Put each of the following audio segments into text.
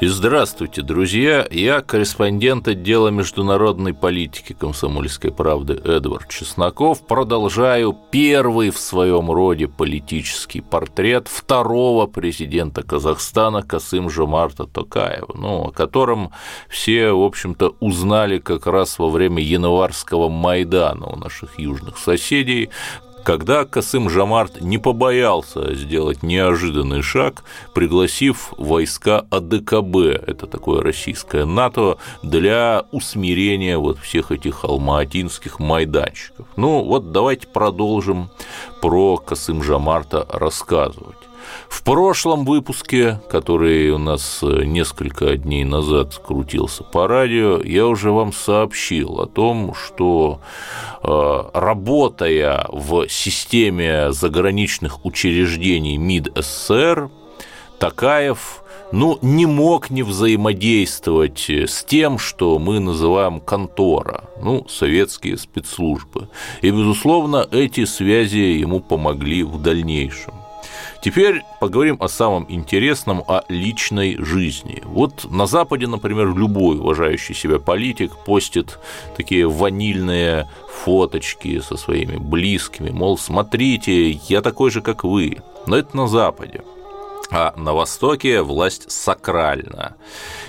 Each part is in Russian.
И здравствуйте, друзья! Я корреспондент отдела международной политики комсомольской правды Эдвард Чесноков. Продолжаю первый в своем роде политический портрет второго президента Казахстана Касым Жомарта Токаева, ну, о котором все, в общем-то, узнали как раз во время январского Майдана у наших южных соседей, когда Касым Жамарт не побоялся сделать неожиданный шаг, пригласив войска АДКБ, это такое российское НАТО, для усмирения вот всех этих алматинских майданчиков. Ну вот давайте продолжим про Касым Жамарта рассказывать. В прошлом выпуске, который у нас э, несколько дней назад крутился по радио, я уже вам сообщил о том, что э, работая в системе заграничных учреждений МИД СССР, Такаев ну, не мог не взаимодействовать с тем, что мы называем контора, ну, советские спецслужбы. И, безусловно, эти связи ему помогли в дальнейшем. Теперь поговорим о самом интересном, о личной жизни. Вот на Западе, например, любой уважающий себя политик постит такие ванильные фоточки со своими близкими, мол, смотрите, я такой же, как вы. Но это на Западе. А на Востоке власть сакральна.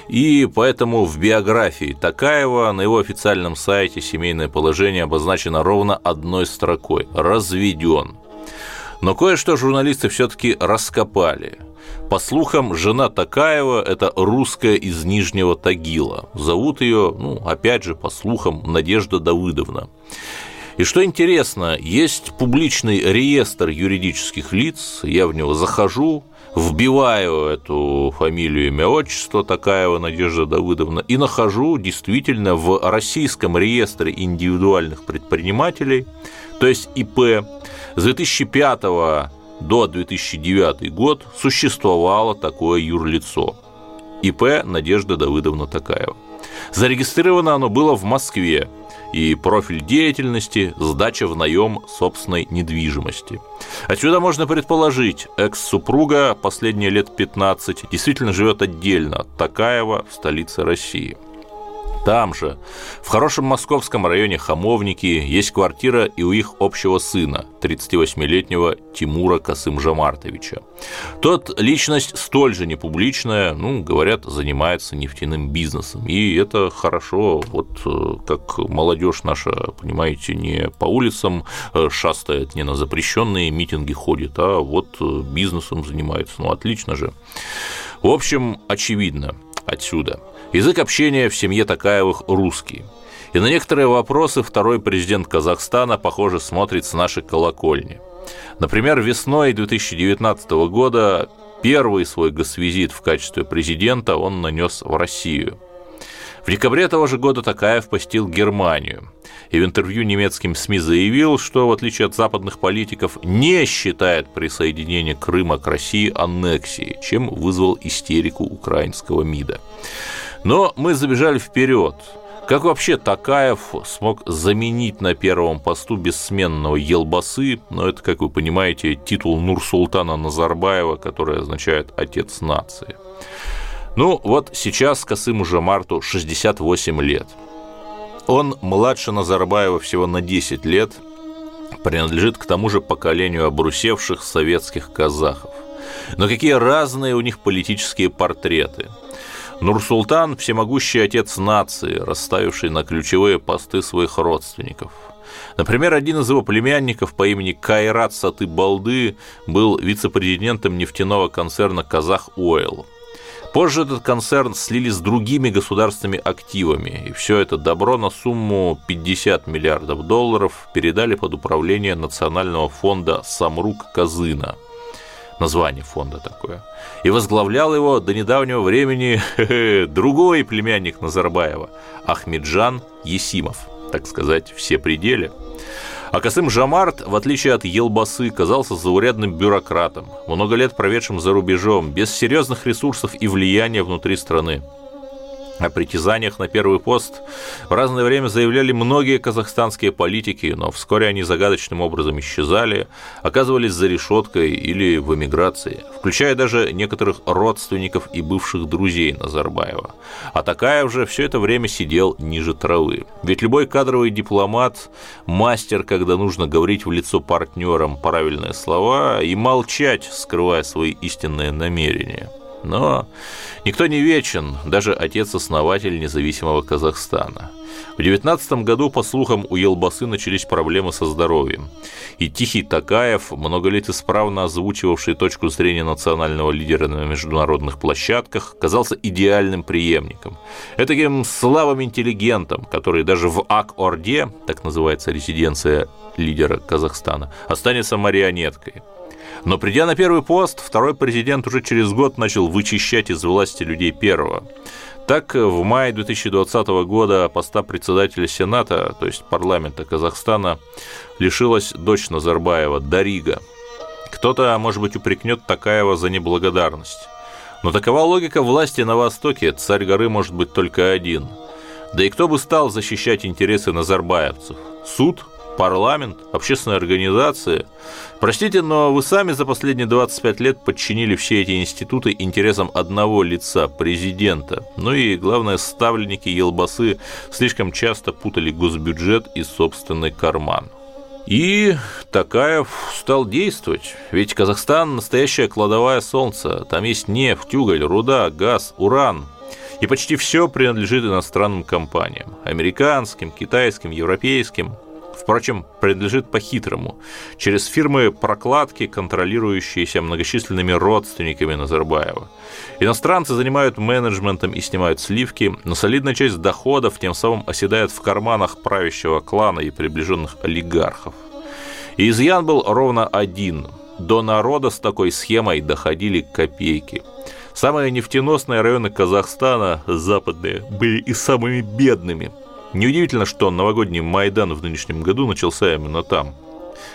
И поэтому в биографии Такаева на его официальном сайте семейное положение обозначено ровно одной строкой – разведен. Но кое-что журналисты все-таки раскопали. По слухам, жена Такаева – это русская из Нижнего Тагила. Зовут ее, ну, опять же, по слухам, Надежда Давыдовна. И что интересно, есть публичный реестр юридических лиц, я в него захожу, вбиваю эту фамилию, имя, отчество Такаева Надежда Давыдовна и нахожу действительно в российском реестре индивидуальных предпринимателей, то есть ИП, с 2005 до 2009 год существовало такое юрлицо – ИП Надежда Давыдовна Такаева. Зарегистрировано оно было в Москве, и профиль деятельности – сдача в наем собственной недвижимости. Отсюда можно предположить, экс-супруга последние лет 15 действительно живет отдельно от Такаева в столице России – там же, в хорошем московском районе Хамовники, есть квартира и у их общего сына, 38-летнего Тимура Касымжамартовича. Тот личность столь же непубличная, ну, говорят, занимается нефтяным бизнесом. И это хорошо, вот э, как молодежь наша, понимаете, не по улицам э, шастает, не на запрещенные митинги ходит, а вот э, бизнесом занимается. Ну, отлично же. В общем, очевидно отсюда – Язык общения в семье Такаевых русский. И на некоторые вопросы второй президент Казахстана, похоже, смотрит с нашей колокольни. Например, весной 2019 года первый свой госвизит в качестве президента он нанес в Россию. В декабре того же года Такаев посетил Германию и в интервью немецким СМИ заявил, что, в отличие от западных политиков, не считает присоединение Крыма к России аннексией, чем вызвал истерику украинского МИДа. Но мы забежали вперед. Как вообще Такаев смог заменить на первом посту бессменного Елбасы, но это, как вы понимаете, титул Нурсултана Назарбаева, который означает «отец нации». Ну, вот сейчас Касыму Жамарту 68 лет. Он младше Назарбаева всего на 10 лет, принадлежит к тому же поколению обрусевших советских казахов. Но какие разные у них политические портреты – Нурсултан – всемогущий отец нации, расставивший на ключевые посты своих родственников. Например, один из его племянников по имени Кайрат Саты Балды был вице-президентом нефтяного концерна «Казах Ойл». Позже этот концерн слили с другими государственными активами, и все это добро на сумму 50 миллиардов долларов передали под управление Национального фонда «Самрук Казына», название фонда такое. И возглавлял его до недавнего времени другой племянник Назарбаева, Ахмеджан Есимов, так сказать, все пределы. А Касым Жамарт, в отличие от Елбасы, казался заурядным бюрократом, много лет проведшим за рубежом, без серьезных ресурсов и влияния внутри страны. О притязаниях на первый пост в разное время заявляли многие казахстанские политики, но вскоре они загадочным образом исчезали, оказывались за решеткой или в эмиграции, включая даже некоторых родственников и бывших друзей Назарбаева. А такая уже все это время сидел ниже травы. Ведь любой кадровый дипломат – мастер, когда нужно говорить в лицо партнерам правильные слова и молчать, скрывая свои истинные намерения – но никто не вечен, даже отец-основатель независимого Казахстана. В 19 году, по слухам, у Елбасы начались проблемы со здоровьем. И Тихий Такаев, много лет исправно озвучивавший точку зрения национального лидера на международных площадках, казался идеальным преемником. Этаким слабым интеллигентом, который даже в Ак-Орде, так называется резиденция лидера Казахстана, останется марионеткой. Но придя на первый пост, второй президент уже через год начал вычищать из власти людей первого. Так, в мае 2020 года поста председателя Сената, то есть парламента Казахстана, лишилась дочь Назарбаева, Дарига. Кто-то, может быть, упрекнет Такаева за неблагодарность. Но такова логика власти на Востоке, царь горы может быть только один. Да и кто бы стал защищать интересы назарбаевцев? Суд? Парламент, общественная организация. Простите, но вы сами за последние 25 лет подчинили все эти институты интересам одного лица, президента. Ну и, главное, ставленники Елбасы слишком часто путали госбюджет и собственный карман. И Такаев стал действовать. Ведь Казахстан – настоящая кладовая солнца. Там есть нефть, уголь, руда, газ, уран. И почти все принадлежит иностранным компаниям. Американским, китайским, европейским – впрочем, принадлежит по-хитрому, через фирмы прокладки, контролирующиеся многочисленными родственниками Назарбаева. Иностранцы занимают менеджментом и снимают сливки, но солидная часть доходов тем самым оседает в карманах правящего клана и приближенных олигархов. И изъян был ровно один. До народа с такой схемой доходили копейки. Самые нефтеносные районы Казахстана, западные, были и самыми бедными – Неудивительно, что новогодний Майдан в нынешнем году начался именно там.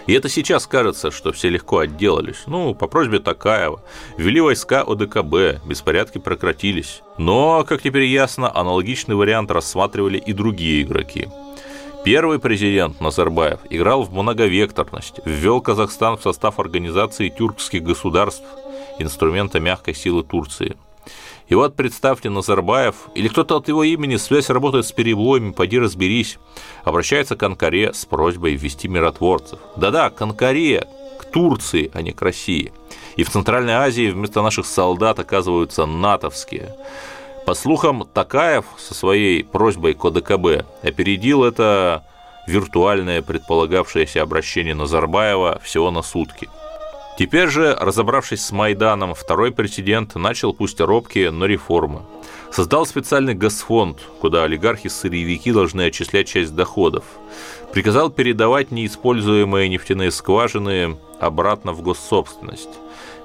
И это сейчас кажется, что все легко отделались. Ну, по просьбе Такаева. Ввели войска ОДКБ, беспорядки прекратились. Но, как теперь ясно, аналогичный вариант рассматривали и другие игроки. Первый президент Назарбаев играл в многовекторность, ввел Казахстан в состав организации тюркских государств, инструмента мягкой силы Турции – и вот представьте, Назарбаев или кто-то от его имени, связь работает с перебоями, поди разберись, обращается к Анкаре с просьбой ввести миротворцев. Да-да, к Анкаре, к Турции, а не к России. И в Центральной Азии вместо наших солдат оказываются натовские. По слухам, Такаев со своей просьбой к ОДКБ опередил это виртуальное предполагавшееся обращение Назарбаева всего на сутки – Теперь же, разобравшись с Майданом, второй президент начал пусть робкие, но реформы. Создал специальный госфонд, куда олигархи-сырьевики должны отчислять часть доходов. Приказал передавать неиспользуемые нефтяные скважины обратно в госсобственность.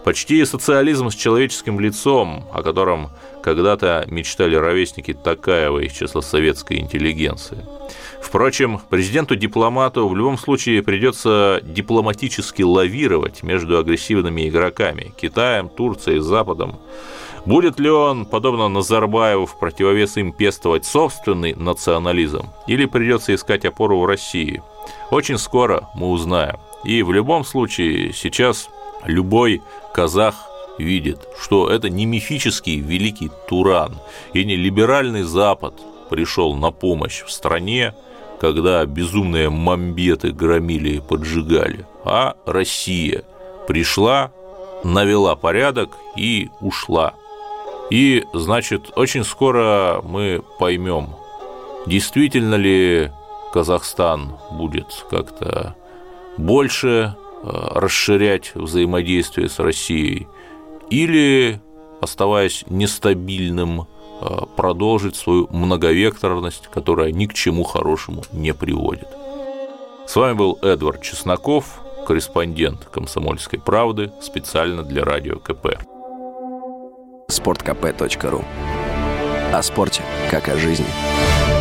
Почти социализм с человеческим лицом, о котором когда-то мечтали ровесники Такаева из числа советской интеллигенции. Впрочем, президенту-дипломату в любом случае придется дипломатически лавировать между агрессивными игроками – Китаем, Турцией, Западом. Будет ли он, подобно Назарбаеву, в противовес им пестовать собственный национализм, или придется искать опору в России? Очень скоро мы узнаем. И в любом случае сейчас любой казах видит, что это не мифический великий Туран и не либеральный Запад пришел на помощь в стране, когда безумные мамбеты громили и поджигали, а Россия пришла, навела порядок и ушла. И, значит, очень скоро мы поймем, действительно ли Казахстан будет как-то больше э, расширять взаимодействие с Россией, или, оставаясь нестабильным, продолжить свою многовекторность, которая ни к чему хорошему не приводит. С вами был Эдвард Чесноков, корреспондент «Комсомольской правды» специально для Радио КП. Спорткп.ру О спорте, как о жизни.